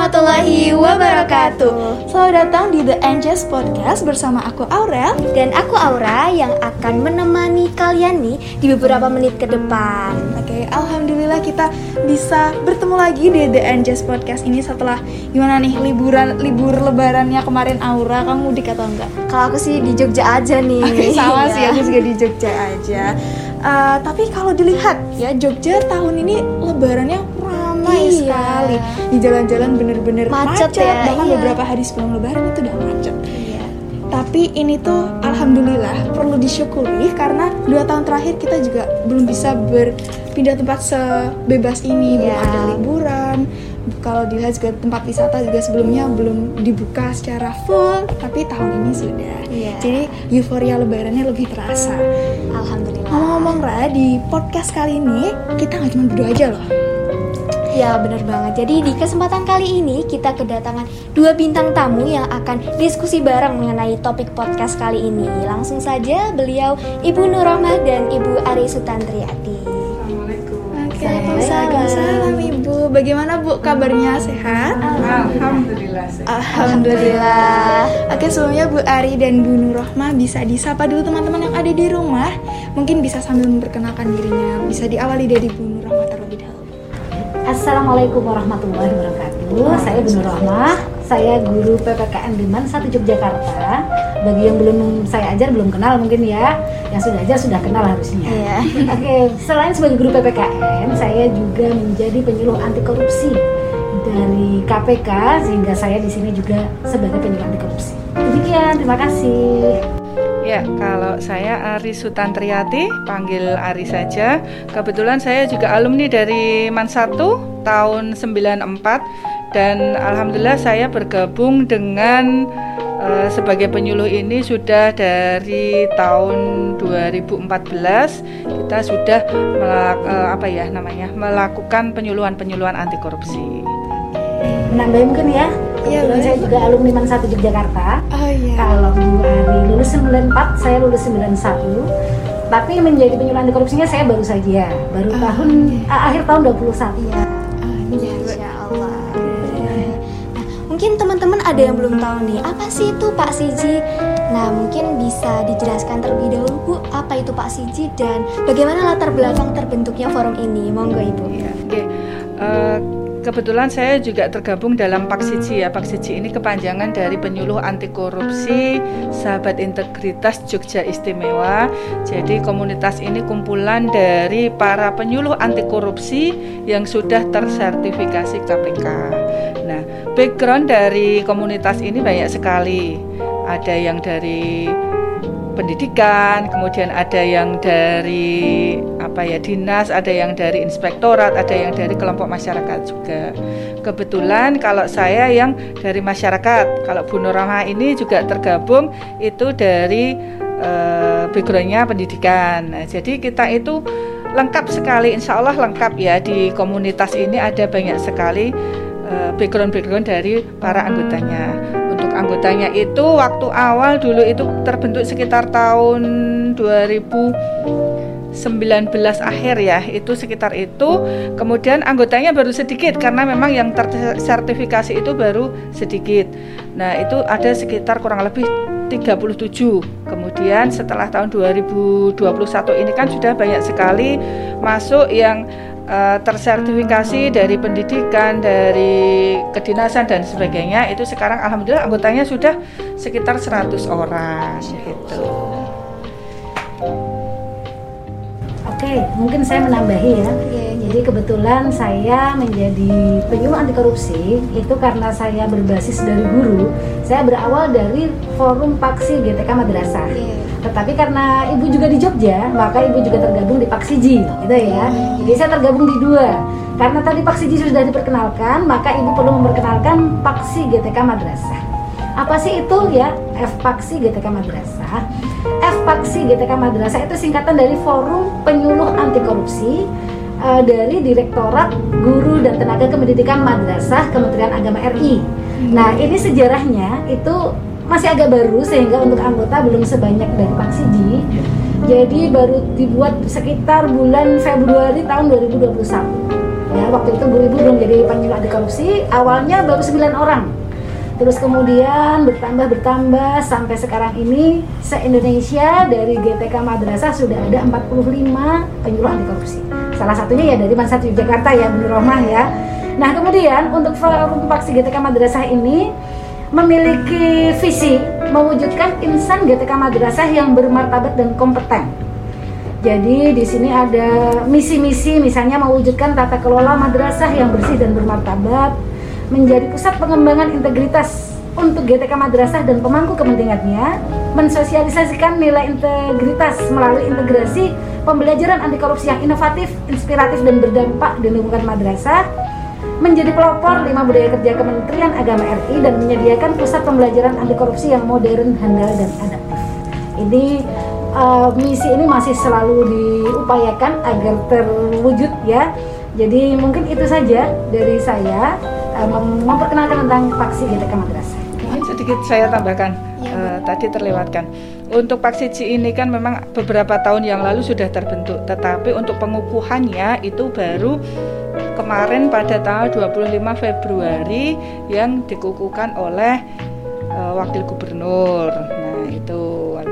warahmatullahi wabarakatuh. Selamat datang di The Angels Podcast bersama aku Aurel Dan aku Aura yang akan menemani kalian nih di beberapa menit ke depan. Oke, alhamdulillah kita bisa bertemu lagi di The Angels Podcast ini setelah gimana nih liburan libur lebarannya kemarin Aura kamu mudik atau enggak? Kalau aku sih di Jogja aja nih. Oke, sama sih aku juga di Jogja aja. Eh, tapi kalau dilihat ya Jogja tahun ini lebarannya ramai Iya. sekali. Di jalan-jalan bener-bener Macet macet, ya, bahkan iya. beberapa hari sebelum lebaran itu udah macet. Iya. Tapi ini tuh alhamdulillah perlu disyukuri karena dua tahun terakhir kita juga belum bisa berpindah tempat sebebas ini, belum Iya. ada liburan. Kalau dilihat juga tempat wisata juga sebelumnya belum dibuka secara full, tapi tahun ini sudah. Iya. Jadi euforia lebarannya lebih terasa. Alhamdulillah. Ngomong-ngomong Ra, di podcast kali ini kita nggak cuma berdua aja loh. Ya benar banget. Jadi di kesempatan kali ini kita kedatangan dua bintang tamu yang akan diskusi bareng mengenai topik podcast kali ini. Langsung saja beliau Ibu Nur Rahmah dan Ibu Ari Sutantriati. Assalamualaikum. salam Ibu. Bagaimana Bu kabarnya sehat? Alhamdulillah. Alhamdulillah. Oke, sebelumnya Bu Ari dan Bu Nur Rohmah bisa disapa dulu teman-teman yang ada di rumah. Mungkin bisa sambil memperkenalkan dirinya. Bisa diawali dari Bu Nur. Assalamualaikum warahmatullahi wabarakatuh. Saya Bu Nur Rahmah. Saya guru PPKN Liman 1 Yogyakarta. Bagi yang belum saya ajar belum kenal mungkin ya. Yang sudah ajar sudah kenal harusnya. Iya. Oke, selain sebagai guru PPKN, saya juga menjadi penyuluh anti korupsi dari KPK sehingga saya di sini juga sebagai penyuluh anti korupsi. Demikian, terima kasih. Ya, kalau saya Ari Sutantriati, panggil Ari saja. Kebetulan saya juga alumni dari MAN 1 tahun 94 dan alhamdulillah saya bergabung dengan eh, sebagai penyuluh ini sudah dari tahun 2014 kita sudah melak- eh, apa ya namanya melakukan penyuluhan-penyuluhan anti korupsi. Menambahin mungkin ya. Iya, Kebetulan saya juga alumni MAN 1 Yogyakarta. Oh iya. Kalau Bu Ari lulus 94, saya lulus 91. Tapi menjadi penyuluh anti korupsinya saya baru saja, baru Ah, tahun oke. ah, akhir tahun 21. Iya. Ah, iya, Bu. Masya Allah. Nah, mungkin teman-teman ada yang belum tahu nih, apa sih itu Pak Siji? Nah, mungkin bisa dijelaskan terlebih dahulu Bu, apa itu Pak Siji dan bagaimana latar belakang terbentuknya forum ini? Monggo Ibu. Ya, oke. Eh, kebetulan saya juga tergabung dalam Paksiji ya. Paksiji ini kepanjangan dari penyuluh anti korupsi Sahabat Integritas Jogja Istimewa. Jadi komunitas ini kumpulan dari para penyuluh anti korupsi yang sudah tersertifikasi KPK. Nah, background dari komunitas ini banyak sekali. Ada yang dari pendidikan, kemudian ada yang dari apa ya dinas, ada yang dari inspektorat, ada yang dari kelompok masyarakat juga. Kebetulan kalau saya yang dari masyarakat, kalau Bu Nur Rahmah ini juga tergabung itu dari eh, backgroundnya pendidikan. Nah, jadi kita itu lengkap sekali, insya Allah lengkap ya di komunitas ini ada banyak sekali eh, background-background dari para anggotanya. Untuk anggotanya itu waktu awal dulu itu terbentuk sekitar tahun 2019 akhir ya, itu sekitar itu. Kemudian anggotanya baru sedikit karena memang yang tersertifikasi itu baru sedikit. Nah, itu ada sekitar kurang lebih 37. Kemudian setelah tahun 2021 ini kan sudah banyak sekali masuk yang eh, tersertifikasi dari pendidikan, dari kedinasan dan sebagainya. Itu sekarang alhamdulillah anggotanya sudah sekitar 100 orang gitu. Oke, mungkin saya menambahi ya. Jadi kebetulan saya menjadi penyuluh anti korupsi itu karena saya berbasis dari guru. Saya berawal dari forum Paksi GTK Madrasah. Tetapi karena ibu juga di Jogja, maka ibu juga tergabung di Paksiji, gitu ya. Jadi saya tergabung di dua. Karena tadi Paksiji sudah diperkenalkan, maka ibu perlu memperkenalkan Paksi GTK Madrasah. Apa sih itu ya FPaksi GTK Madrasah? FPaksi GTK Madrasah itu singkatan dari Forum Penyuluh Anti Korupsi eh, dari Direktorat Guru dan Tenaga Kependidikan Madrasah Kementerian Agama RI. Nah, ini sejarahnya itu masih agak baru sehingga untuk anggota belum sebanyak dari Paksiji. Jadi baru dibuat sekitar bulan Februari tahun 2021. Ya, waktu itu Bu Ibu belum jadi penyuluh anti korupsi, awalnya baru 9 orang. Terus kemudian bertambah bertambah sampai sekarang ini se-Indonesia dari GTK Madrasah sudah ada 45 penyuluh anti korupsi. Salah satunya ya dari Mansat Yogyakarta ya Bu Rohmah ya. Nah, kemudian untuk forum faksi GTK Madrasah ini memiliki visi mewujudkan insan GTK Madrasah yang bermartabat dan kompeten. Jadi di sini ada misi-misi misalnya mewujudkan tata kelola madrasah yang bersih dan bermartabat, menjadi pusat pengembangan integritas untuk GTK Madrasah dan pemangku kepentingannya, mensosialisasikan nilai integritas melalui integrasi pembelajaran anti korupsi yang inovatif, inspiratif dan berdampak di lingkungan madrasah, menjadi pelopor lima budaya kerja Kementerian Agama RI dan menyediakan pusat pembelajaran anti korupsi yang modern, handal dan adaptif. Ini uh, misi ini masih selalu diupayakan agar terwujud ya. Jadi mungkin itu saja dari saya memperkenalkan tentang Paksi GTK Madrasah. Mungkin sedikit saya tambahkan ya, uh, tadi terlewatkan. Untuk Paksiji ini kan memang beberapa tahun yang lalu sudah terbentuk, tetapi untuk pengukuhannya itu baru kemarin pada tanggal 25 Februari yang dikukuhkan oleh uh, wakil gubernur. Nah, itu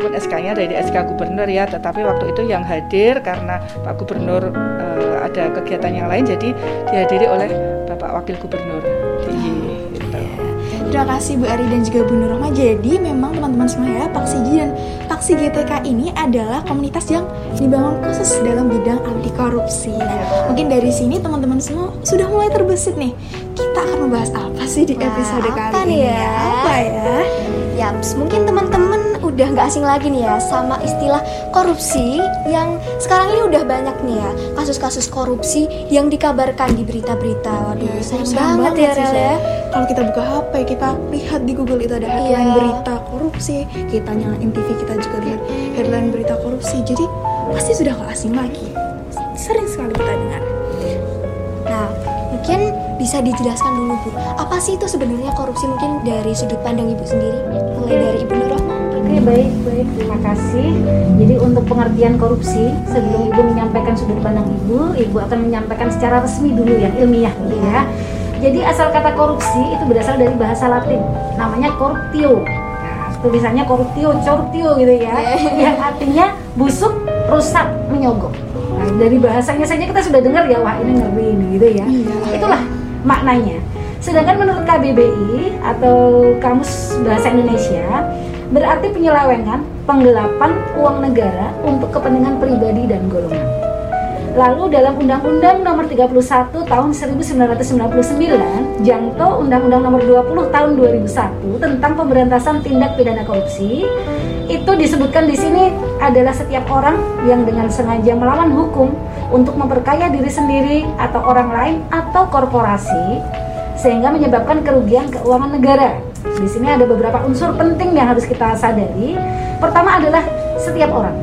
walaupun SK-nya dari SK gubernur ya, tetapi waktu itu yang hadir karena Pak gubernur uh, ada kegiatan yang lain jadi dihadiri oleh Bapak wakil gubernur. Di, Terima kasih Bu Ari dan juga Bu Nurma. Jadi memang teman-teman semua ya, Paksiji dan Paksi GTK ini adalah komunitas yang dibangun khusus dalam bidang anti korupsi. Nah, mungkin dari sini teman-teman semua sudah mulai terbesit nih. Kita akan membahas apa sih di episode nah, kali ini? Ya? Apa ya? Yaps, mungkin teman-teman udah nggak asing lagi nih ya sama istilah korupsi yang sekarang ini udah banyak nih ya kasus-kasus korupsi yang dikabarkan di berita-berita. Waduh, ya, sayang, sayang banget, ya Rel ya. Kalau kita buka HP, kita lihat di Google itu ada headline iya. berita korupsi. Kita nyalain TV, kita juga lihat headline berita korupsi. Jadi pasti sudah nggak asing lagi. Sering sekali kita dengar. Nah, mungkin bisa dijelaskan dulu Bu, apa sih itu sebenarnya korupsi mungkin dari sudut pandang Ibu sendiri? Mulai dari Ibu Nur Oke, baik, baik. Terima kasih. Jadi untuk pengertian korupsi, sebelum Ibu menyampaikan sudut pandang Ibu, Ibu akan menyampaikan secara resmi dulu ya, ilmiah gitu ya. Jadi asal kata korupsi itu berasal dari bahasa Latin, namanya corruptio. Nah, tulisannya corruptio, corruptio gitu ya, yang artinya busuk, rusak, menyogok. Nah, dari bahasanya saja kita sudah dengar ya, wah ini ngeri ini gitu ya. Iya. Itulah maknanya. Sedangkan menurut KBBI atau Kamus Bahasa Indonesia, berarti penyelewengan, penggelapan uang negara untuk kepentingan pribadi dan golongan. Lalu dalam Undang-Undang Nomor 31 Tahun 1999, Jangto Undang-Undang Nomor 20 Tahun 2001 tentang pemberantasan tindak pidana korupsi, itu disebutkan di sini adalah setiap orang yang dengan sengaja melawan hukum untuk memperkaya diri sendiri atau orang lain atau korporasi sehingga menyebabkan kerugian keuangan negara. Di sini ada beberapa unsur penting yang harus kita sadari. Pertama adalah setiap orang.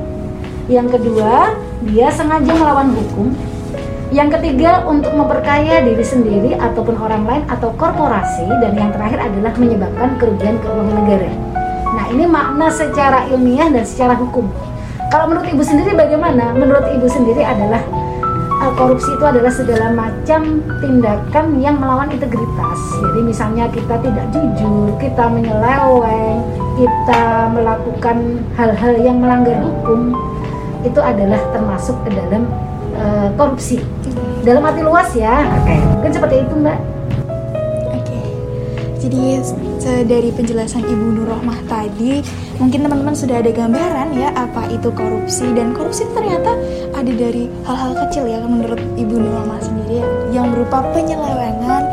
Yang kedua, dia sengaja melawan hukum. Yang ketiga, untuk memperkaya diri sendiri ataupun orang lain atau korporasi dan yang terakhir adalah menyebabkan kerugian keuangan negara. Nah, ini makna secara ilmiah dan secara hukum. Kalau menurut Ibu sendiri bagaimana? Menurut Ibu sendiri adalah korupsi itu adalah segala macam tindakan yang melawan integritas. Jadi misalnya kita tidak jujur, kita menyeleweng, kita melakukan hal-hal yang melanggar hukum, itu adalah termasuk ke dalam uh, korupsi. Dalam arti luas ya. Oke, mungkin seperti itu, Mbak. Oke. Jadi dari penjelasan Ibu Nur Rohmah tadi, mungkin teman-teman sudah ada gambaran ya apa itu korupsi dan korupsi ternyata ada dari hal-hal kecil ya menurut Ibu Nur Rohmah sendiri ya, yang berupa penyelewengan,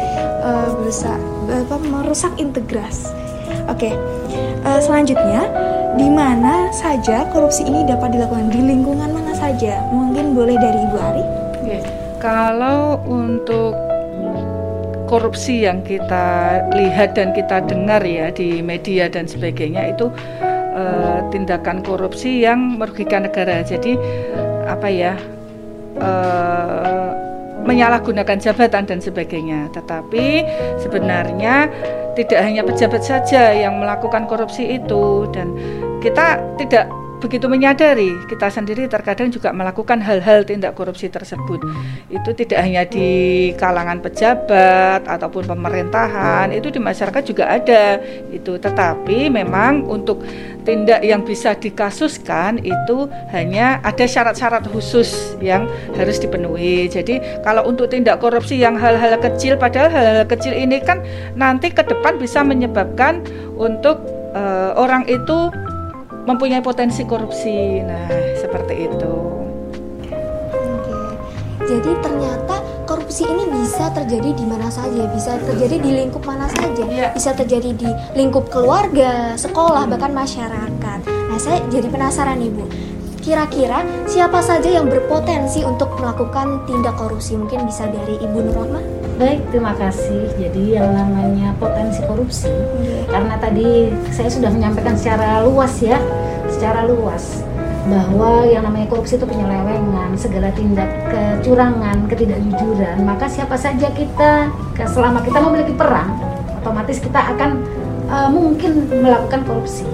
uh, berusaha apa, merusak integras. Oke, uh, selanjutnya di mana saja korupsi ini dapat dilakukan di lingkungan mana saja? Mungkin boleh dari Ibu Ari. Okay. Kalau untuk korupsi yang kita lihat dan kita dengar ya di media dan sebagainya itu uh, tindakan korupsi yang merugikan negara. Jadi apa ya uh, menyalahgunakan jabatan dan sebagainya. Tetapi sebenarnya tidak hanya pejabat saja yang melakukan korupsi itu dan kita tidak begitu menyadari kita sendiri terkadang juga melakukan hal-hal tindak korupsi tersebut. Itu tidak hanya di kalangan pejabat ataupun pemerintahan itu di masyarakat juga ada. Itu tetapi memang untuk tindak yang bisa dikasuskan itu hanya ada syarat-syarat khusus yang harus dipenuhi. Jadi kalau untuk tindak korupsi yang hal-hal kecil padahal hal-hal kecil ini kan nanti ke depan bisa menyebabkan untuk uh, orang itu mempunyai potensi korupsi. Nah, seperti itu. Oke. Jadi ternyata korupsi ini bisa terjadi di mana saja, bisa terjadi di lingkup mana saja, ya. bisa terjadi di lingkup keluarga, sekolah, bahkan masyarakat. Nah, saya jadi penasaran nih Bu. Kira-kira siapa saja yang berpotensi untuk melakukan tindak korupsi? Mungkin bisa dari Ibu Nurrohmah? Baik, terima kasih. Jadi yang namanya potensi korupsi, karena tadi saya sudah menyampaikan secara luas ya, secara luas bahwa yang namanya korupsi itu penyelewengan, segala tindak kecurangan, ketidakjujuran, maka siapa saja kita selama kita memiliki peran, otomatis kita akan uh, mungkin melakukan korupsi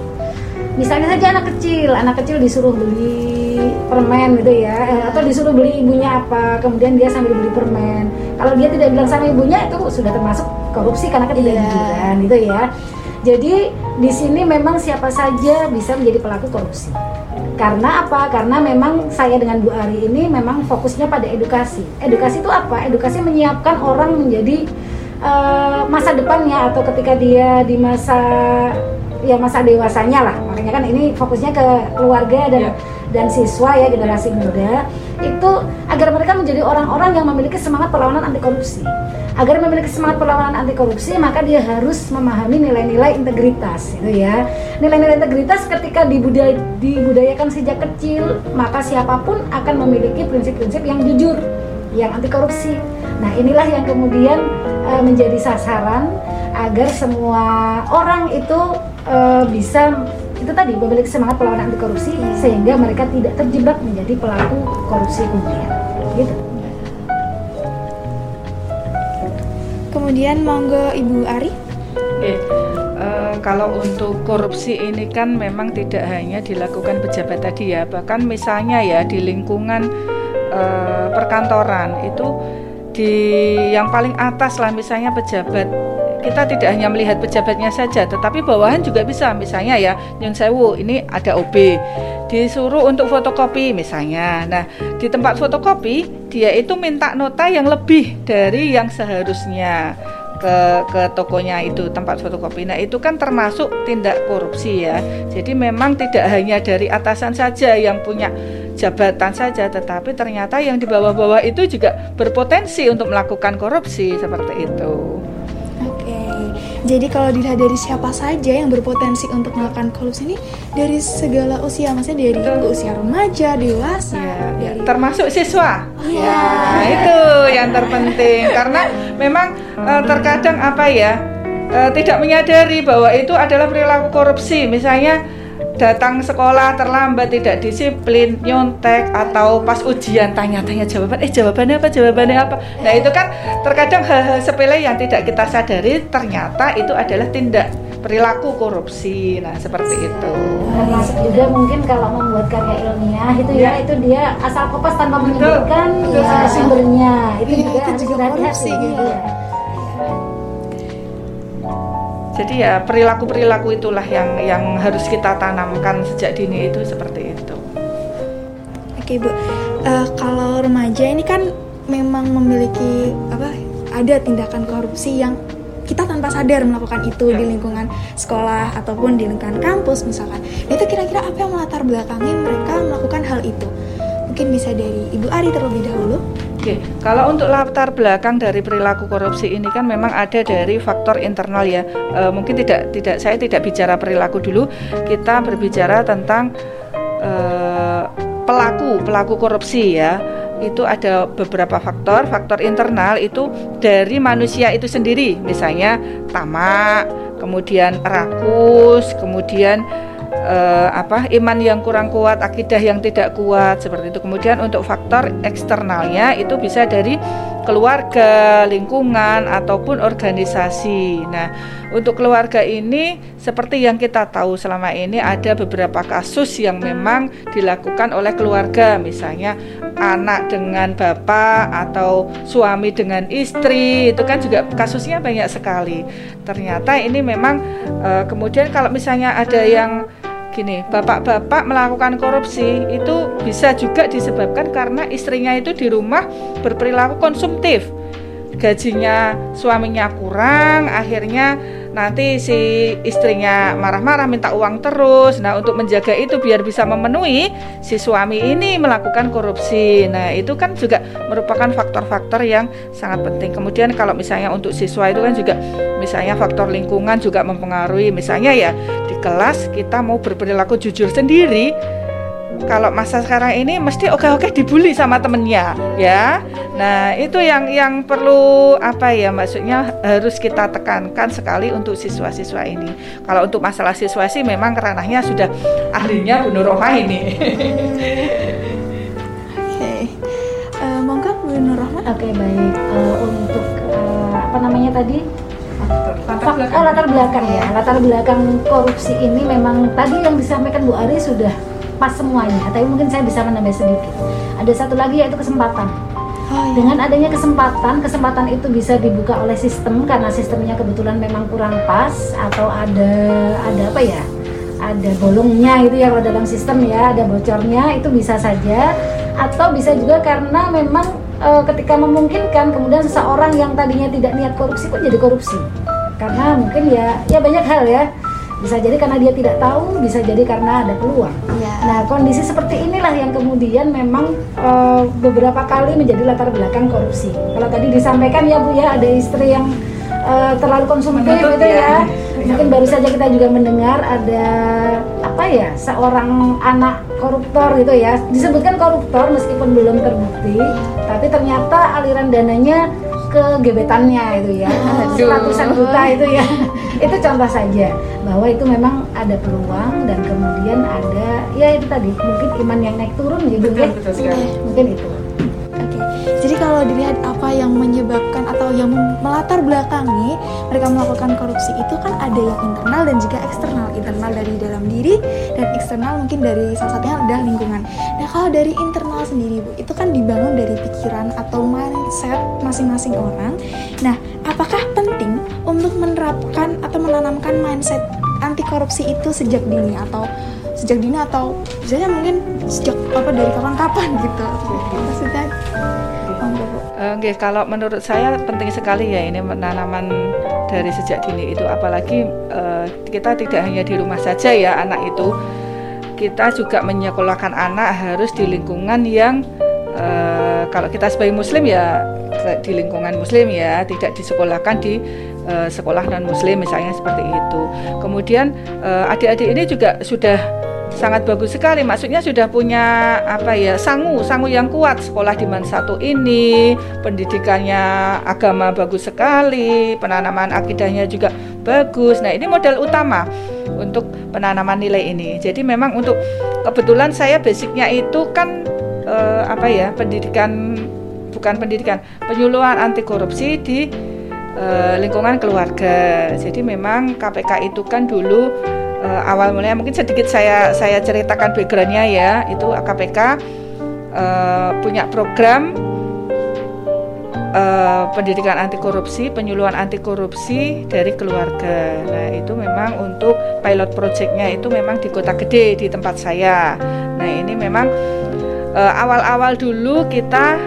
misalnya saja anak kecil anak kecil disuruh beli permen gitu ya eh, atau disuruh beli ibunya apa kemudian dia sambil beli permen kalau dia tidak bilang sama ibunya itu sudah termasuk korupsi karena ketidakjujuran yeah. gitu ya jadi di sini memang siapa saja bisa menjadi pelaku korupsi karena apa? Karena memang saya dengan Bu Ari ini memang fokusnya pada edukasi. Edukasi itu apa? Edukasi menyiapkan orang menjadi uh, masa depannya atau ketika dia di masa ya masa dewasanya lah makanya kan ini fokusnya ke keluarga dan yeah. Dan siswa ya generasi muda itu agar mereka menjadi orang-orang yang memiliki semangat perlawanan anti korupsi agar memiliki semangat perlawanan anti korupsi maka dia harus memahami nilai-nilai integritas itu ya. Nilai-nilai integritas ketika dibudaya, dibudayakan sejak kecil maka siapa pun akan memiliki prinsip-prinsip yang jujur yang anti korupsi nah inilah yang kemudian uh, menjadi sasaran agar semua orang itu uh, bisa itu tadi memiliki semangat perlawanan anti korupsi sehingga mereka tidak terjebak menjadi pelaku korupsi kemudian gitu. Kemudian monggo ibu Ari. Oke, uh, kalau untuk korupsi ini kan memang tidak hanya dilakukan pejabat tadi ya bahkan misalnya ya di lingkungan uh, perkantoran itu di yang paling atas lah misalnya pejabat kita tidak hanya melihat pejabatnya saja, tetapi bawahan juga bisa. Misalnya ya, yang sewu ini ada OB, disuruh untuk fotokopi misalnya. Nah, di tempat fotokopi dia itu minta nota yang lebih dari yang seharusnya ke ke tokonya itu tempat fotokopi. Nah, itu kan termasuk tindak korupsi ya. Jadi memang tidak hanya dari atasan saja yang punya jabatan saja, tetapi ternyata yang di bawah-bawah itu juga berpotensi untuk melakukan korupsi seperti itu. Jadi kalau dilihat dari siapa saja yang berpotensi untuk melakukan korupsi ini dari segala usia, maksudnya dari Betul. usia remaja, dewasa, ya, dari... termasuk siswa. Ya. ya, itu yang terpenting karena memang uh, terkadang apa ya uh, tidak menyadari bahwa itu adalah perilaku korupsi. Misalnya datang sekolah terlambat tidak disiplin nyontek atau pas ujian tanya-tanya jawaban eh jawabannya apa? Jawabannya apa? Nah itu kan terkadang hal-hal sepele yang tidak kita sadari ternyata itu adalah tindak perilaku korupsi. Nah seperti itu. Termasuk juga mungkin kalau membuat karya ilmiah itu ya, ya. itu dia asal kopas tanpa menyebutkan ya, sumbernya. Itu ya, juga itu juga korupsi gitu. Ya. Jadi ya perilaku-perilaku itulah yang yang harus kita tanamkan sejak dini itu seperti itu. Oke bu, uh, kalau remaja ini kan memang memiliki apa? Ada tindakan korupsi yang kita tanpa sadar melakukan itu ya. di lingkungan sekolah ataupun di lingkungan kampus misalkan. Nah, itu kira-kira apa yang melatar belakangi mereka melakukan hal itu? Mungkin bisa dari Ibu Ari terlebih dahulu. Oke, kalau untuk latar belakang dari perilaku korupsi ini kan memang ada dari faktor internal ya. E, mungkin tidak tidak saya tidak bicara perilaku dulu, kita berbicara tentang e, pelaku pelaku korupsi ya. Itu ada beberapa faktor. Faktor internal itu dari manusia itu sendiri, misalnya tamak, kemudian rakus, kemudian uh, apa iman yang kurang kuat, akidah yang tidak kuat seperti itu. Kemudian untuk faktor eksternalnya itu bisa dari keluarga, lingkungan ataupun organisasi. Nah, untuk keluarga ini seperti yang kita tahu selama ini ada beberapa kasus yang memang dilakukan oleh keluarga, misalnya anak dengan bapak atau suami dengan istri, itu kan juga kasusnya banyak sekali. Ternyata ini memang e, kemudian kalau misalnya ada yang gini, bapak-bapak melakukan korupsi itu bisa juga disebabkan karena istrinya itu di rumah berperilaku konsumtif. Gajinya suaminya kurang akhirnya nanti si istrinya marah-marah minta uang terus. Nah untuk menjaga itu biar bisa memenuhi si suami ini melakukan korupsi. Nah itu kan juga merupakan faktor-faktor yang sangat penting. Kemudian kalau misalnya untuk siswa itu kan juga misalnya faktor lingkungan juga mempengaruhi. Misalnya ya di kelas kita mau berperilaku jujur sendiri kalau masa sekarang ini mesti oke-oke dibully sama temennya ya. Nah itu yang yang perlu apa ya maksudnya harus kita tekankan sekali untuk siswa-siswa ini. Kalau untuk masalah siswa sih memang ranahnya sudah ahlinya Bu Nur ini. Oke uh, monggo Bu Nur oke okay, baik. Uh, untuk uh, apa namanya tadi? Latar belakang. Oh, latar belakang ya. Latar belakang korupsi ini memang tadi yang disampaikan Bu Ari sudah pas semuanya tapi mungkin saya bisa menambah sedikit. Ada satu lagi yaitu kesempatan. Oh, iya. dengan adanya kesempatan kesempatan itu bisa dibuka oleh sistem karena sistemnya kebetulan memang kurang pas atau ada ada apa ya? Ada bolongnya itu ya kalau dalam sistem ya ada bocornya itu bisa saja. Atau bisa juga karena memang e, ketika memungkinkan kemudian seseorang yang tadinya tidak niat korupsi pun jadi korupsi. Karena mungkin ya ya banyak hal ya bisa jadi karena dia tidak tahu bisa jadi karena ada peluang. Ya. nah kondisi seperti inilah yang kemudian memang uh, beberapa kali menjadi latar belakang korupsi. Kalau tadi disampaikan ya bu ya ada istri yang uh, terlalu konsumtif gitu ya. ya mungkin baru saja kita juga mendengar ada apa ya seorang anak koruptor gitu ya. Disebutkan koruptor meskipun belum terbukti tapi ternyata aliran dananya ke gebetannya itu ya. Ratusan juta itu ya itu contoh saja bahwa itu memang ada peluang dan kemudian ada ya itu tadi mungkin iman yang naik turun gitu ya mungkin itu jadi kalau dilihat apa yang menyebabkan atau yang melatar belakangi mereka melakukan korupsi itu kan ada yang internal dan juga eksternal. Internal dari dalam diri dan eksternal mungkin dari salah satunya adalah lingkungan. Nah kalau dari internal sendiri bu, itu kan dibangun dari pikiran atau mindset masing-masing orang. Nah apakah penting untuk menerapkan atau menanamkan mindset anti korupsi itu sejak dini atau sejak dini atau misalnya mungkin sejak apa dari kapan-kapan gitu. Maksudnya Oke, kalau menurut saya penting sekali ya ini penanaman dari sejak dini itu. Apalagi uh, kita tidak hanya di rumah saja ya anak itu. Kita juga menyekolahkan anak harus di lingkungan yang uh, kalau kita sebagai muslim ya di lingkungan muslim ya tidak disekolahkan di uh, sekolah non muslim misalnya seperti itu. Kemudian adik-adik uh, ini juga sudah sangat bagus sekali. Maksudnya sudah punya apa ya sangu sangu yang kuat sekolah di mana satu ini pendidikannya agama bagus sekali, penanaman akidahnya juga bagus. Nah ini modal utama untuk penanaman nilai ini. Jadi memang untuk kebetulan saya basicnya itu kan eh, apa ya pendidikan bukan pendidikan penyuluhan anti korupsi di eh, lingkungan keluarga. Jadi memang KPK itu kan dulu uh, awal mulanya mungkin sedikit saya saya ceritakan backgroundnya ya. Itu KPK eh, punya program pendidikan anti korupsi penyuluhan anti korupsi dari keluarga. Nah itu memang untuk pilot projectnya itu memang di kota gede di tempat saya. Nah ini memang awal-awal dulu kita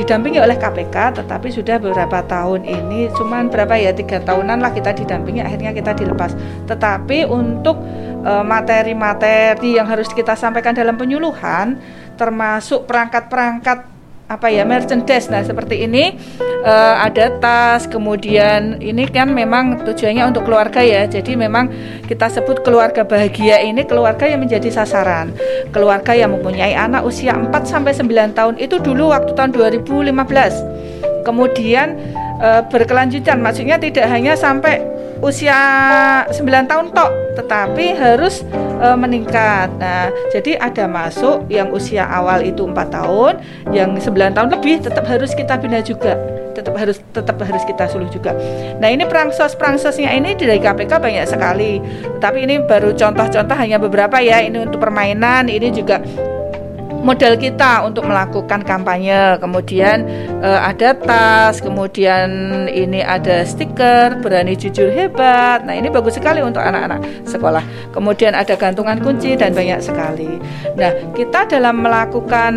didampingi oleh KPK tetapi sudah beberapa tahun ini cuman berapa ya tiga tahunan lah kita didampingi akhirnya kita dilepas. Tetapi untuk e, materi-materi yang harus kita sampaikan dalam penyuluhan termasuk perangkat-perangkat apa ya merchandise. Nah seperti ini uh, ada tas kemudian ini kan memang tujuannya untuk keluarga ya. Jadi memang kita sebut keluarga bahagia ini keluarga yang menjadi sasaran. Keluarga yang mempunyai anak usia 4 sampai 9 tahun itu dulu waktu tahun 2015 kemudian uh, berkelanjutan. Maksudnya tidak hanya sampai usia 9 tahun tok, tetapi harus e, meningkat. Nah, jadi ada masuk yang usia awal itu 4 tahun, yang 9 tahun lebih tetap harus kita bina juga tetap harus tetap harus kita suluh juga. Nah ini prangsos prangsosnya ini dari KPK banyak sekali. Tapi ini baru contoh-contoh hanya beberapa ya. Ini untuk permainan. Ini juga modal kita untuk melakukan kampanye. Kemudian uh, ada tas, kemudian ini ada stiker, berani jujur hebat. Nah, ini bagus sekali untuk anak-anak sekolah. Kemudian ada gantungan kunci dan banyak sekali. Nah, kita dalam melakukan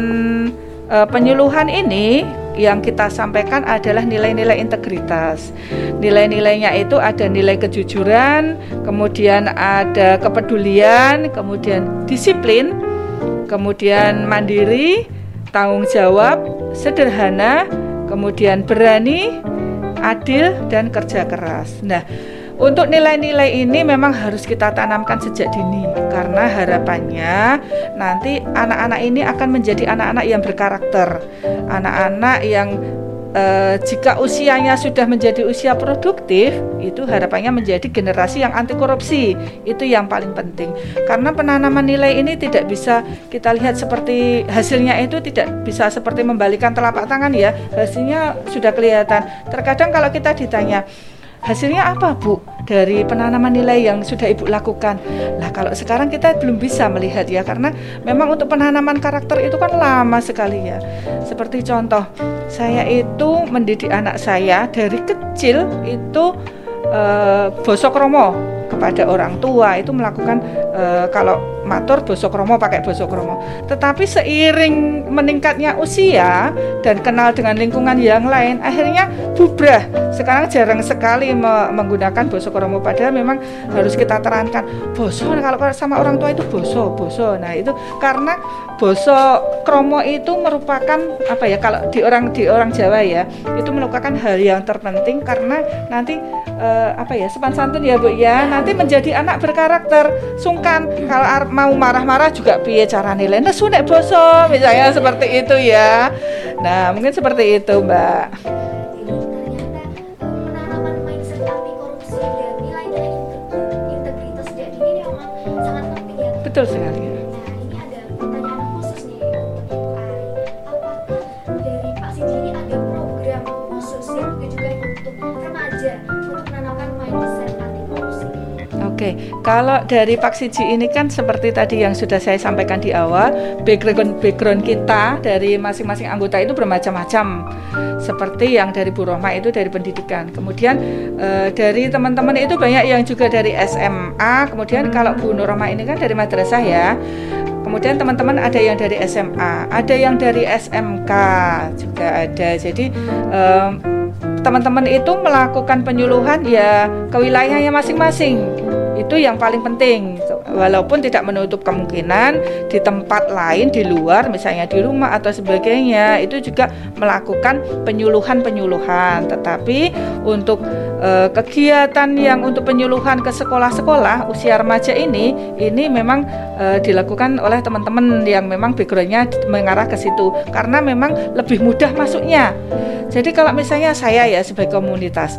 uh, penyuluhan ini yang kita sampaikan adalah nilai-nilai integritas. Nilai-nilainya itu ada nilai kejujuran, kemudian ada kepedulian, kemudian disiplin, kemudian mandiri, tanggung jawab, sederhana, kemudian berani, adil, dan kerja keras. Nah, untuk nilai-nilai ini memang harus kita tanamkan sejak dini karena harapannya nanti anak-anak ini akan menjadi anak-anak yang berkarakter, anak-anak yang eh, jika usianya sudah menjadi usia produktif, itu harapannya menjadi generasi yang anti korupsi. Itu yang paling penting. Karena penanaman nilai ini tidak bisa kita lihat seperti hasilnya itu tidak bisa seperti membalikan telapak tangan ya. Hasilnya sudah kelihatan. Terkadang kalau kita ditanya hasilnya apa Bu dari penanaman nilai yang sudah Ibu lakukan? Lah kalau sekarang kita belum bisa melihat ya karena memang untuk penanaman karakter itu kan lama sekali ya. Seperti contoh, saya itu mendidik anak saya dari kecil itu eh, bosok romo kepada orang tua itu melakukan eh, kalau matur boso kromo pakai boso kromo. Tetapi seiring meningkatnya usia dan kenal dengan lingkungan yang lain, akhirnya bubrah. Sekarang jarang sekali me menggunakan boso kromo padahal memang harus kita terangkan boso kalau sama orang tua itu boso, boso. Nah, itu karena boso kromo itu merupakan apa ya kalau di orang di orang Jawa ya, itu merupakan hal yang terpenting karena nanti uh, apa ya sopan santun ya Bu ya, nanti menjadi anak berkarakter, sungkan kalau mau marah-marah juga piye cara nilai nesu nek boso misalnya seperti itu ya. Nah mungkin seperti itu mbak. Betul sekali kalau dari Pak Siji ini kan seperti tadi yang sudah saya sampaikan di awal, background background kita dari masing-masing anggota itu bermacam-macam. Seperti yang dari Bu Rohma itu dari pendidikan. Kemudian e, dari teman-teman itu banyak yang juga dari SMA. Kemudian kalau Bu Nur Rohma ini kan dari madrasah ya. Kemudian teman-teman ada yang dari SMA, ada yang dari SMK juga ada. Jadi teman-teman itu melakukan penyuluhan ya ke wilayahnya masing-masing itu yang paling penting. Walaupun tidak menutup kemungkinan di tempat lain di luar misalnya di rumah atau sebagainya itu juga melakukan penyuluhan-penyuluhan. Tetapi untuk e, kegiatan yang untuk penyuluhan ke sekolah-sekolah usia remaja ini ini memang e, dilakukan oleh teman-teman yang memang backgroundnya mengarah ke situ. Karena memang lebih mudah masuknya. Jadi kalau misalnya saya ya sebagai komunitas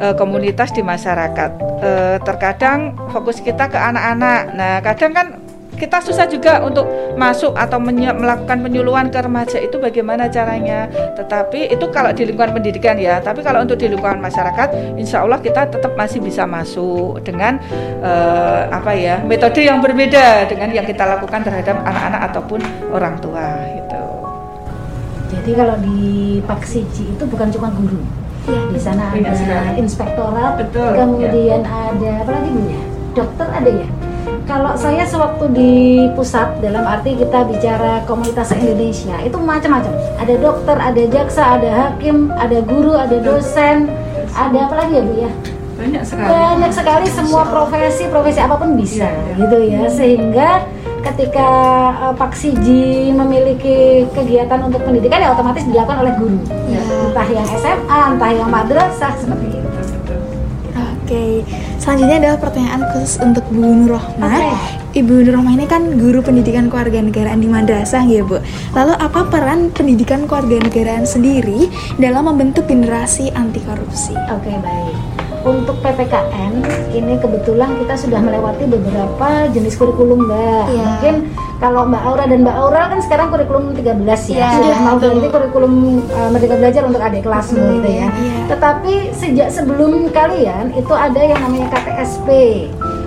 uh, komunitas di masyarakat. Uh, terkadang fokus kita ke anak-anak. Nah, kadang kan kita susah juga untuk masuk atau melakukan penyuluhan ke remaja itu bagaimana caranya. Tetapi itu kalau di lingkungan pendidikan ya. Tapi kalau untuk di lingkungan masyarakat, insya Allah kita tetap masih bisa masuk dengan uh, apa ya metode yang berbeda dengan yang kita lakukan terhadap anak-anak ataupun orang tua gitu. Jadi kalau di Paksiji itu bukan cuma guru, Ya, di sana ada inspektorat, Betul, kemudian ya. ada apa lagi bu ya? Dokter ada ya? Kalau saya sewaktu di pusat dalam arti kita bicara komunitas Indonesia itu macam-macam. Ada dokter, ada jaksa, ada hakim, ada guru, ada dosen, ada apa lagi ya bu ya? Banyak sekali. Banyak sekali semua profesi, profesi apa pun bisa, ya, gitu ya. Sehingga ketika uh, Pak Siji memiliki kegiatan untuk pendidikan ya otomatis dilakukan oleh guru ya. entah yang SMA entah yang madrasah seperti itu Oke, selanjutnya adalah pertanyaan khusus untuk Bu Nur Okay. Ibu Nur ini kan guru pendidikan kewarganegaraan di madrasah ya Bu. Lalu apa peran pendidikan kewarganegaraan sendiri dalam membentuk generasi anti korupsi? Oke baik. Untuk PPKN ini kebetulan kita sudah melewati beberapa jenis kurikulum Mbak. Iya. Mungkin kalau Mbak Aura dan Mbak Aura kan sekarang kurikulum 13 ya. Iya, sudah mau ganti kurikulum uh, Merdeka Belajar untuk adik kelasmu gitu ya. Iya. Tetapi sejak sebelum kalian itu ada yang namanya KTSP.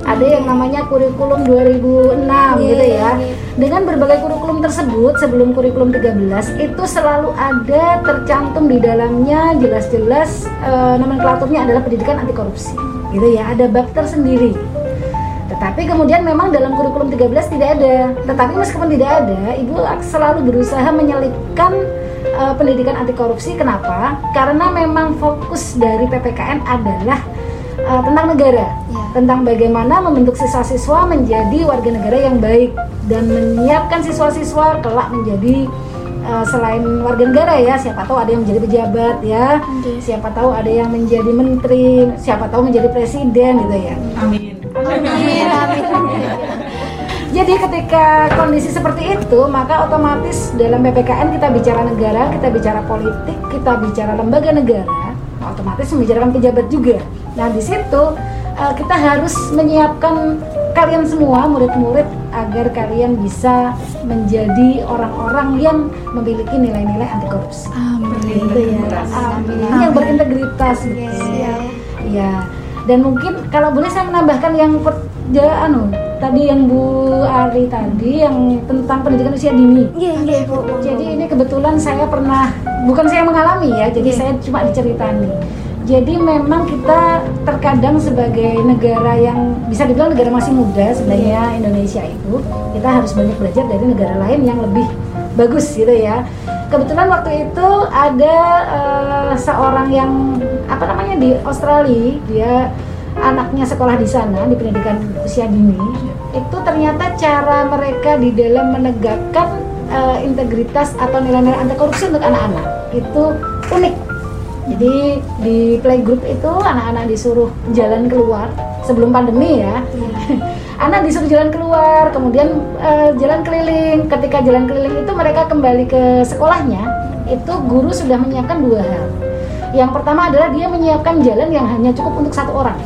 Ada yang namanya kurikulum 2006 gitu ya. iya. Dengan berbagai kurikulum tersebut sebelum kurikulum 13 itu selalu ada tercantum di dalamnya jelas-jelas eh, nomenklaturnya adalah pendidikan anti korupsi. Gitu ya, ada bab tersendiri. Tetapi kemudian memang dalam kurikulum 13 tidak ada. Tetapi meskipun tidak ada, Ibu selalu berusaha menyelipkan eh, pendidikan anti korupsi. Kenapa? Karena memang fokus dari PPKN adalah eh, tentang negara, Ya. tentang bagaimana membentuk siswa-siswa menjadi warga negara yang baik dan menyiapkan siswa-siswa kelak menjadi eh, selain warga negara ya, siapa tahu ada yang menjadi pejabat ya, Oke. siapa tahu ada yang menjadi menteri, siapa tahu menjadi presiden gitu ya. Amin. Amin, amin. Jadi ketika kondisi seperti itu, maka otomatis dalam PPKN kita bicara negara, kita bicara politik, kita bicara lembaga negara, otomatis membicarakan pejabat juga. Nah di situ eh, kita harus menyiapkan kalian semua murid-murid agar kalian bisa menjadi orang-orang yang memiliki nilai-nilai anti korupsi. Amin. Gitu ya. Amin. Yang berintegritas. Iya. Ya, dan mungkin kalau boleh saya menambahkan yang per, ja, anu tadi yang Bu Ari tadi yang tentang pendidikan usia dini. Iya, iya, Bu. Jadi ini kebetulan saya pernah bukan saya mengalami ya, jadi saya cuma diceritani. Jadi memang kita terkadang sebagai negara yang bisa dibilang negara masih muda sebenarnya Indonesia itu kita harus banyak belajar dari negara lain yang lebih bagus gitu ya. Kebetulan waktu itu ada eh, seorang yang apa namanya di Australia dia anaknya sekolah di sana di pendidikan usia dini. Itu ternyata cara mereka di dalam menegakkan eh, integritas atau nilai-nilai anti korupsi untuk anak-anak. Itu unik. Jadi di playgroup itu anak-anak disuruh jalan keluar sebelum pandemi ya. anak disuruh jalan keluar, kemudian eh, jalan keliling. Ketika jalan keliling itu mereka kembali ke sekolahnya, itu guru sudah menyiapkan dua hal. Yang pertama adalah dia menyiapkan jalan yang hanya cukup untuk satu orang.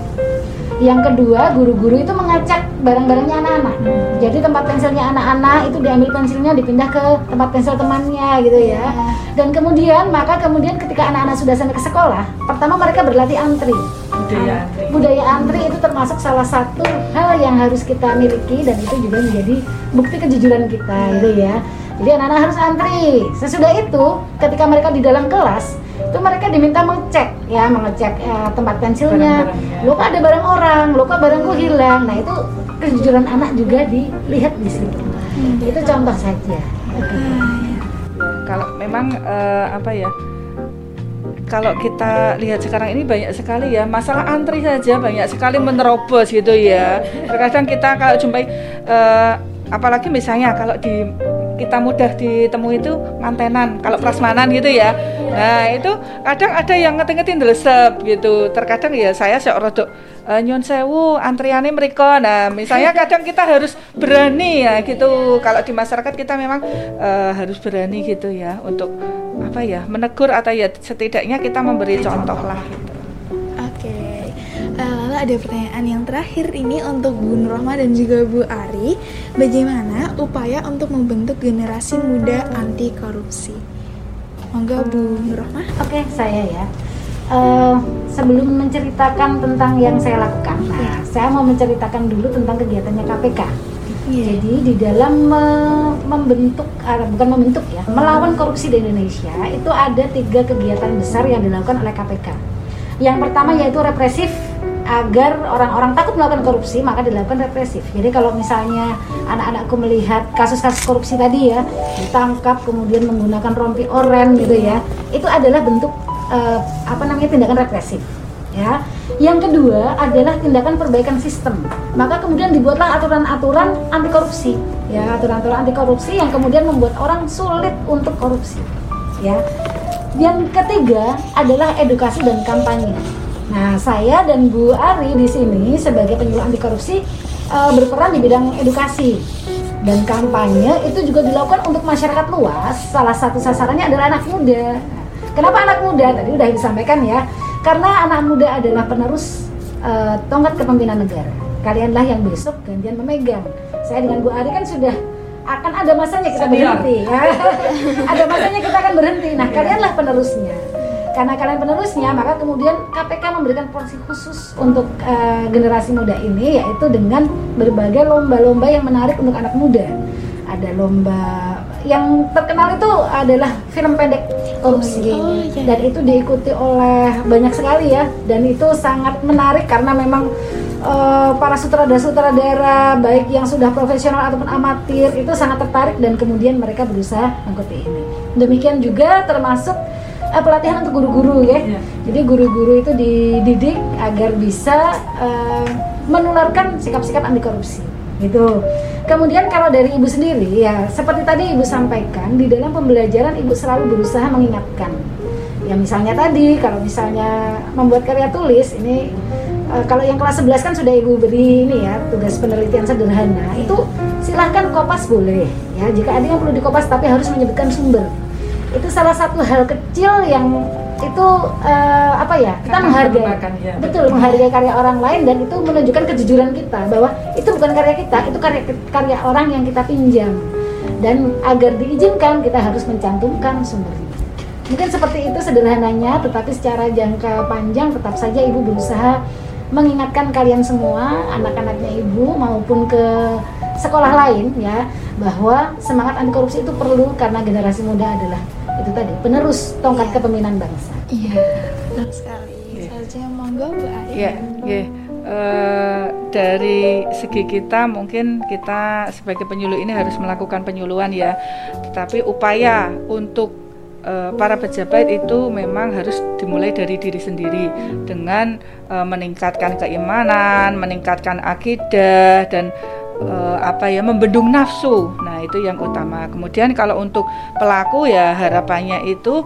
Yang kedua, guru-guru itu mengacak barang-barangnya anak-anak. Jadi tempat pensilnya anak-anak itu diambil pensilnya dipindah ke tempat pensil temannya gitu ya. Dan kemudian maka kemudian ketika anak-anak sudah sampai ke sekolah, pertama mereka berlatih antri. Budaya antri. Budaya antri itu termasuk salah satu hal yang harus kita miliki dan itu juga menjadi bukti kejujuran kita gitu ya. Jadi anak-anak harus antri. Sesudah itu, ketika mereka di dalam kelas, itu mereka diminta mengecek ya, mengecek eh, tempat pensilnya. Lo kok ada barang orang, lo kok barangku hilang. Nah, itu kejujuran anak juga dilihat di situ. Itu contoh saja. Ya, kalau memang eh, apa ya kalau kita lihat sekarang ini banyak sekali ya masalah antri saja banyak sekali menerobos gitu ya. Terkadang kita kalau jumpai eh, apalagi misalnya kalau di kita mudah ditemui itu mantenan kalau prasmanan gitu ya. Nah itu kadang ada yang ngeting-ngeting delesep gitu. Terkadang ya saya seorang rodok eh, nyun sewu antriannya mereka nah misalnya kadang kita harus berani ya gitu. Kalau di masyarakat kita memang eh, harus berani gitu ya untuk apa ya menegur atau ya setidaknya kita memberi contoh lah gitu. Oke, Eh, lalu ada pertanyaan yang terakhir ini untuk Bu Nurrohma dan juga Bu Ari. Bagaimana upaya untuk membentuk generasi muda anti korupsi? Monggo Bu Nurrohma. Oke, saya ya. Eh, sebelum menceritakan tentang yang saya lakukan, nah, saya mau menceritakan dulu tentang kegiatannya KPK. Iya. Jadi di dalam me- membentuk, ah, bukan membentuk ya, melawan korupsi di Indonesia itu ada tiga kegiatan besar yang dilakukan oleh KPK. Yang pertama yaitu represif agar orang-orang takut melakukan korupsi maka dilakukan represif. Jadi kalau misalnya anak-anakku melihat kasus-kasus korupsi tadi ya ditangkap kemudian menggunakan rompi oren gitu ya, itu adalah bentuk eh, apa namanya tindakan represif. Ya. Yang kedua adalah tindakan perbaikan sistem. Maka kemudian dibuatlah aturan-aturan anti korupsi. Ya, aturan-aturan anti korupsi yang kemudian membuat orang sulit untuk korupsi. Ya. Yang ketiga adalah edukasi dan kampanye. Nah, saya dan Bu Ari di sini sebagai penyuluh anti korupsi eh, berperan di bidang edukasi dan kampanye itu juga dilakukan untuk masyarakat luas. Salah satu sasarannya adalah anak muda. Kenapa anak muda? Tadi udah disampaikan ya. Karena anak muda adalah penerus uh, tongkat kepemimpinan negara. Kalianlah yang besok gantian memegang. Saya dengan Bu Ari kan sudah akan ada masanya kita berhenti ya. ada masanya kita akan berhenti. Nah kalianlah penerusnya. Karena kalian penerusnya maka kemudian KPK memberikan porsi khusus untuk uh, generasi muda ini yaitu dengan berbagai lomba-lomba yang menarik untuk anak muda. Ada lomba yang terkenal itu adalah film pendek korupsi oh, iya. dan itu diikuti oleh banyak sekali ya dan itu sangat menarik karena memang uh, para sutradara-sutradara baik yang sudah profesional ataupun amatir itu sangat tertarik dan kemudian mereka berusaha mengikuti ini demikian juga termasuk uh, pelatihan untuk guru-guru ya. Yeah. Jadi guru-guru itu dididik agar bisa uh, menularkan sikap-sikap anti korupsi. Gitu. Kemudian kalau dari ibu sendiri ya seperti tadi ibu sampaikan di dalam pembelajaran ibu selalu berusaha mengingatkan. Ya misalnya tadi kalau misalnya membuat karya tulis ini uh, kalau yang kelas 11 kan sudah ibu beri ini ya tugas penelitian sederhana itu silahkan kopas boleh ya jika ada yang perlu dikopas tapi harus menyebutkan sumber itu salah satu hal kecil yang itu uh, apa ya kita Karena menghargai. ya. betul menghargai karya orang lain dan itu menunjukkan kejujuran kita bahwa itu bukan karya kita itu karya karya orang yang kita pinjam. Dan agar diizinkan kita harus mencantumkan sumbernya mungkin seperti itu sederhananya tetapi secara jangka panjang tetap saja ibu berusaha mengingatkan kalian semua anak-anaknya ibu maupun ke sekolah lain ya bahwa semangat anti korupsi itu perlu karena generasi muda adalah itu tadi penerus tongkat yeah. kepemimpinan bangsa. Iya, benar sekali. Yeah. Saja monggo Bu. Iya, yeah. Uh, dari segi kita mungkin kita sebagai penyuluh ini harus melakukan penyuluhan ya, tetapi upaya untuk uh, para pejabat itu memang harus dimulai dari diri sendiri dengan uh, meningkatkan keimanan, meningkatkan akidah dan uh, apa ya membendung nafsu. Nah, itu yang utama. Kemudian kalau untuk pelaku ya harapannya itu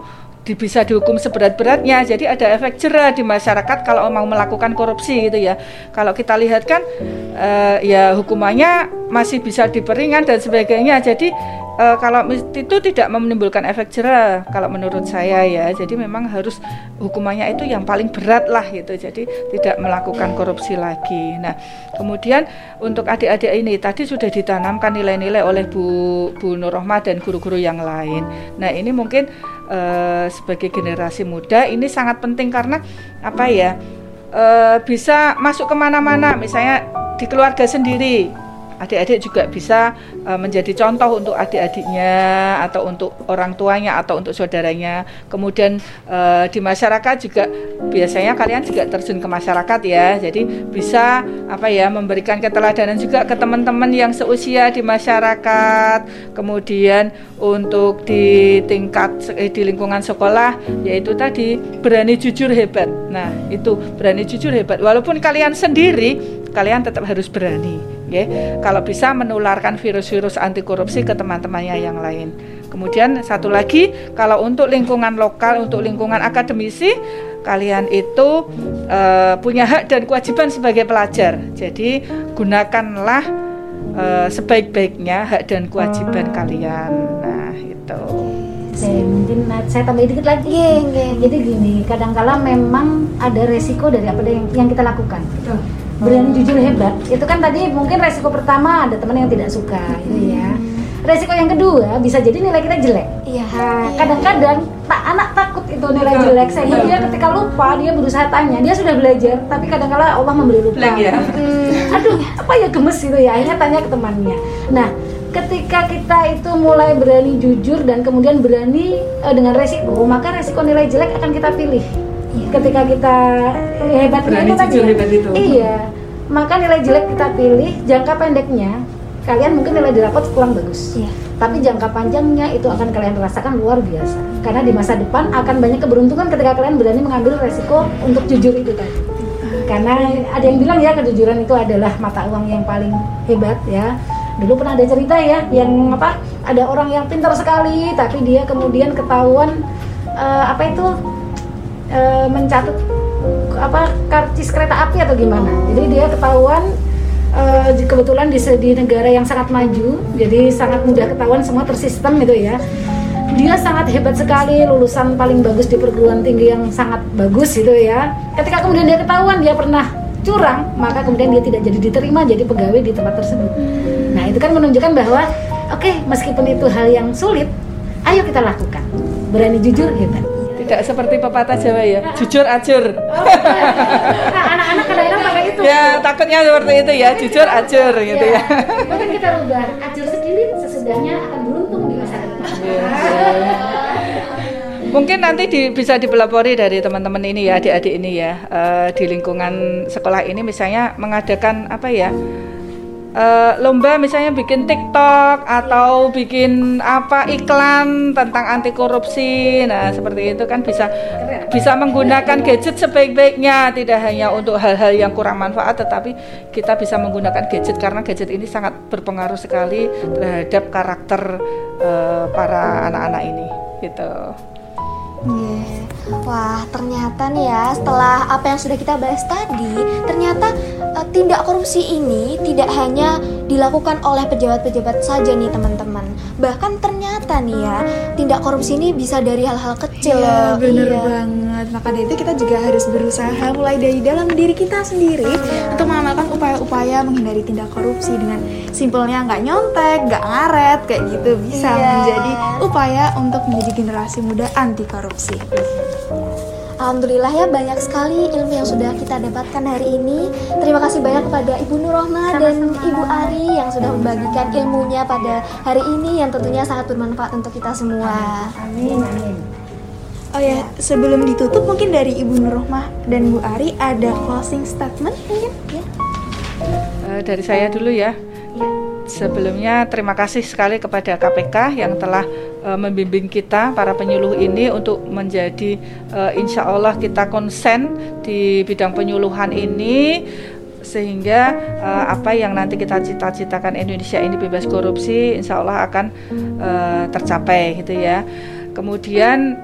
bisa dihukum seberat-beratnya. Jadi ada efek jerah di masyarakat kalau mau melakukan korupsi gitu ya. Kalau kita lihat kan uh, ya hukumannya masih bisa diperingan dan sebagainya. Jadi uh, kalau itu tidak menimbulkan efek jerah kalau menurut saya ya. Jadi memang harus hukumannya itu yang paling berat lah gitu. Jadi tidak melakukan korupsi lagi. Nah kemudian untuk adik-adik ini tadi sudah ditanamkan nilai-nilai oleh Bu Bu Nur dan guru-guru yang lain. Nah ini mungkin uh, sebagai generasi muda ini sangat penting karena apa ya uh, bisa masuk ke mana-mana. Misalnya di keluarga sendiri adik-adik juga bisa uh, menjadi contoh untuk adik-adiknya atau untuk orang tuanya atau untuk saudaranya. Kemudian uh, di masyarakat juga biasanya kalian juga terjun ke masyarakat ya. Jadi bisa apa ya memberikan keteladanan juga ke teman-teman yang seusia di masyarakat. Kemudian untuk di tingkat eh, di lingkungan sekolah yaitu tadi berani jujur hebat. Nah, itu berani jujur hebat. Walaupun kalian sendiri, kalian tetap harus berani ya. Kalau bisa menularkan virus-virus anti korupsi ke teman-temannya yang lain. Kemudian satu lagi, kalau untuk lingkungan lokal, untuk lingkungan akademisi, kalian itu uh, punya hak dan kewajiban sebagai pelajar. Jadi gunakanlah uh, sebaik-baiknya hak dan kewajiban kalian. Nah, itu. Saya mungkin saya tambah dikit lagi. Yeah, yeah. Jadi gini, kadang-kala memang ada resiko dari apa yang, yang kita lakukan berani jujur hebat. Itu kan tadi mungkin resiko pertama ada teman yang tidak suka gitu ya. Resiko yang kedua bisa jadi nilai kita jelek. Iya. Kadang-kadang tak anak takut itu nilai jelek sehingga dia ketika lupa dia berusaha tanya dia sudah belajar tapi kadang-kala Allah memberi lupa. Ya. hmm, aduh apa ya gemes gitu ya akhirnya tanya ke temannya. Nah ketika kita itu mulai berani jujur dan kemudian berani uh, dengan resiko maka resiko nilai jelek akan kita pilih ketika kita hebat Berani itu tadi hebat itu. iya. Maka nilai jelek kita pilih jangka pendeknya kalian mungkin nilai dapat kurang bagus. Iya. tapi jangka panjangnya itu akan kalian rasakan luar biasa. Karena di masa depan akan banyak keberuntungan ketika kalian berani mengambil resiko untuk jujur itu tadi. Karena ada yang bilang ya kejujuran itu adalah mata uang yang paling hebat ya. Dulu pernah ada cerita ya yang apa ada orang yang pintar sekali tapi dia kemudian ketahuan uh, apa itu e, mencatut apa karcis kereta api atau gimana. Jadi dia ketahuan e, kebetulan di, di negara yang sangat maju jadi sangat mudah ketahuan semua tersistem gitu ya. Dia dia sangat hebat sekali lulusan paling bagus di perguruan tinggi yang sangat bagus gitu ya. Ketika kemudian dia ketahuan dia pernah curang maka kemudian dia tidak jadi diterima jadi pegawai di tempat tersebut. Nah itu kan menunjukkan bahwa oke okay, meskipun itu hal yang sulit ayo kita lakukan. Berani jujur hebat tidak seperti pepatah Jawa ya. Jujur acur. Oh, iya. nah, anak-anak kadang-kadang pakai itu. Ya takutnya seperti itu ya. Jujur acur gitu ya. Mungkin kita rubah. Acur sedikit sesudahnya akan beruntung di masa depan. Iya. Mungkin nanti di, bisa dipelopori dari teman-teman ini ya, adik-adik ini ya, uh, di lingkungan sekolah ini misalnya mengadakan apa ya, uh, lomba misalnya bikin TikTok atau bikin apa iklan tentang anti korupsi. Nah, seperti itu kan bisa bisa menggunakan gadget sebaik-baiknya, tidak hanya untuk hal-hal yang kurang manfaat tetapi kita bisa menggunakan gadget karena gadget ini sangat berpengaruh sekali terhadap karakter uh, para anak-anak ini gitu. Yeah. Wah, ternyata nih ya, setelah apa yang sudah kita bahas tadi, ternyata uh, tindak korupsi ini tidak hanya dilakukan oleh pejabat-pejabat saja nih teman-teman. Bahkan ternyata nih ya, tindak korupsi ini bisa dari hal-hal kecil iya. Bener iya. banget. Maka dari itu kita juga harus berusaha mulai dari dalam diri kita sendiri iya. untuk mengamalkan upaya-upaya menghindari tindak korupsi dengan simpelnya nggak nyontek, nggak ngaret kayak gitu bisa iya. menjadi upaya untuk menjadi generasi muda anti korupsi. Alhamdulillah ya banyak sekali ilmu yang sudah kita dapatkan hari ini. Terima kasih banyak kepada Ibu Nurrohma dan Ibu Ari yang sudah membagikan ilmunya pada hari ini yang tentunya sangat bermanfaat untuk kita semua. Amin. Amin. Oh ya, sebelum ditutup mungkin dari Ibu Nurrohmah dan Bu Ari ada closing statement mungkin ya? Uh, dari saya dulu ya. Ya. Sebelumnya terima kasih sekali kepada KPK yang telah uh, membimbing kita para penyuluh ini untuk menjadi uh, insya Allah kita konsen di bidang penyuluhan ini sehingga uh, apa yang nanti kita cita-citakan Indonesia ini bebas korupsi insya Allah akan uh, tercapai gitu ya kemudian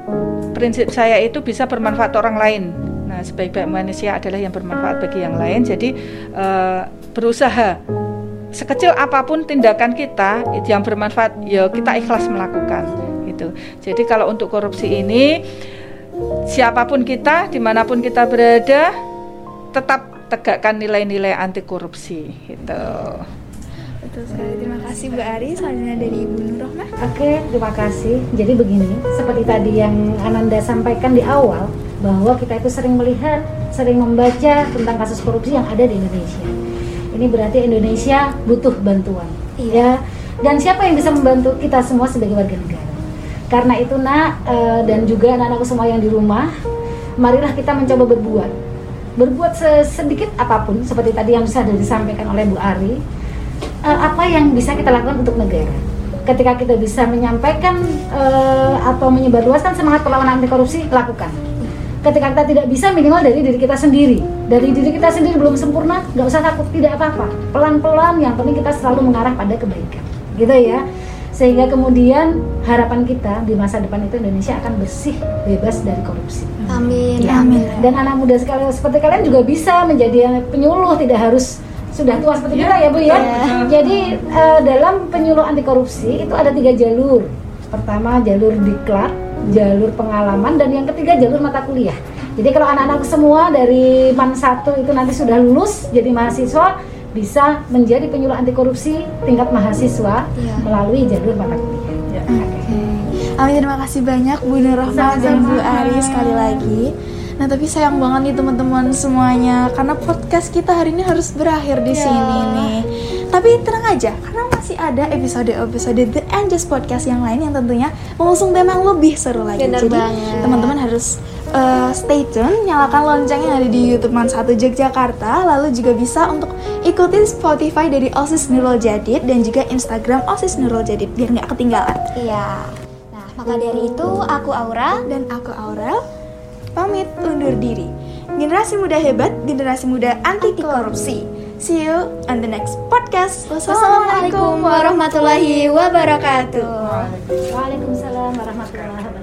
prinsip saya itu bisa bermanfaat orang lain nah sebaik-baik manusia adalah yang bermanfaat bagi yang lain jadi uh, berusaha sekecil apa pun tindakan kita yang bermanfaat ya kita ikhlas melakukan gitu jadi kalau untuk korupsi ini siapa pun kita di mana pun kita berada tetap tegakkan nilai-nilai anti korupsi gitu Betul sekali. Terima kasih Bu Ari. Selanjutnya dari Ibu Nurrohmah. Oke, terima kasih. Jadi begini, seperti tadi yang Ananda sampaikan di awal, bahwa kita itu sering melihat, sering membaca tentang kasus korupsi yang ada di Indonesia ini berarti Indonesia butuh bantuan iya. ya. Dan siapa yang bisa membantu kita semua sebagai warga negara? Karena itu nak e, dan juga anak-anakku semua yang di rumah marilah kita mencoba berbuat. Berbuat sedikit apa pun seperti tadi yang sudah disampaikan oleh Bu Ari e, apa yang bisa kita lakukan untuk negara? Ketika kita bisa menyampaikan e, atau menyebarluaskan semangat perlawanan anti korupsi lakukan ketika kita tidak bisa minimal dari diri kita sendiri dari diri kita sendiri belum sempurna nggak usah takut tidak apa-apa pelan-pelan yang penting kita selalu mengarah pada kebaikan gitu ya sehingga kemudian harapan kita di masa depan itu Indonesia akan bersih bebas dari korupsi. Amin. Ya. Amin. Dan anak muda sekali seperti kalian juga bisa menjadi penyuluh tidak harus sudah tua seperti kita ya bu ya. ya. Jadi uh, dalam penyuluh anti korupsi itu ada tiga jalur. Pertama jalur diklat, jalur pengalaman dan yang ketiga jalur mata kuliah. Jadi kalau anak-anak semua dari MAN 1 itu nanti sudah lulus jadi mahasiswa bisa menjadi penyuluh anti korupsi tingkat mahasiswa ya. melalui jalur mata kuliah. Ya. Okay. Amin terima kasih banyak Bu Nurrohma dan Bu Ari sekali lagi. Nah tapi sayang banget nih teman-teman semuanya karena podcast kita hari ini harus berakhir di ya. sini nih. Tapi tenang aja karena masih ada episode-episode The Angels Podcast yang lain yang tentunya mengusung tema yang lebih seru lagi. Bener Jadi teman-teman harus uh, stay tune, nyalakan loncengnya ada di YouTube Man 1 Yogyakarta, lalu juga bisa untuk ikutin Spotify dari OSIS Nurul Jadid dan juga Instagram OSIS Nurul Jadid biar nggak ketinggalan. Iya. Nah, maka dari itu aku Aura dan aku Aurel pamit undur diri. Generasi muda hebat, generasi muda anti korupsi. See you on the next podcast. Wassalamualaikum warahmatullahi wabarakatuh. Waalaikumsalam warahmatullahi wabarakatuh.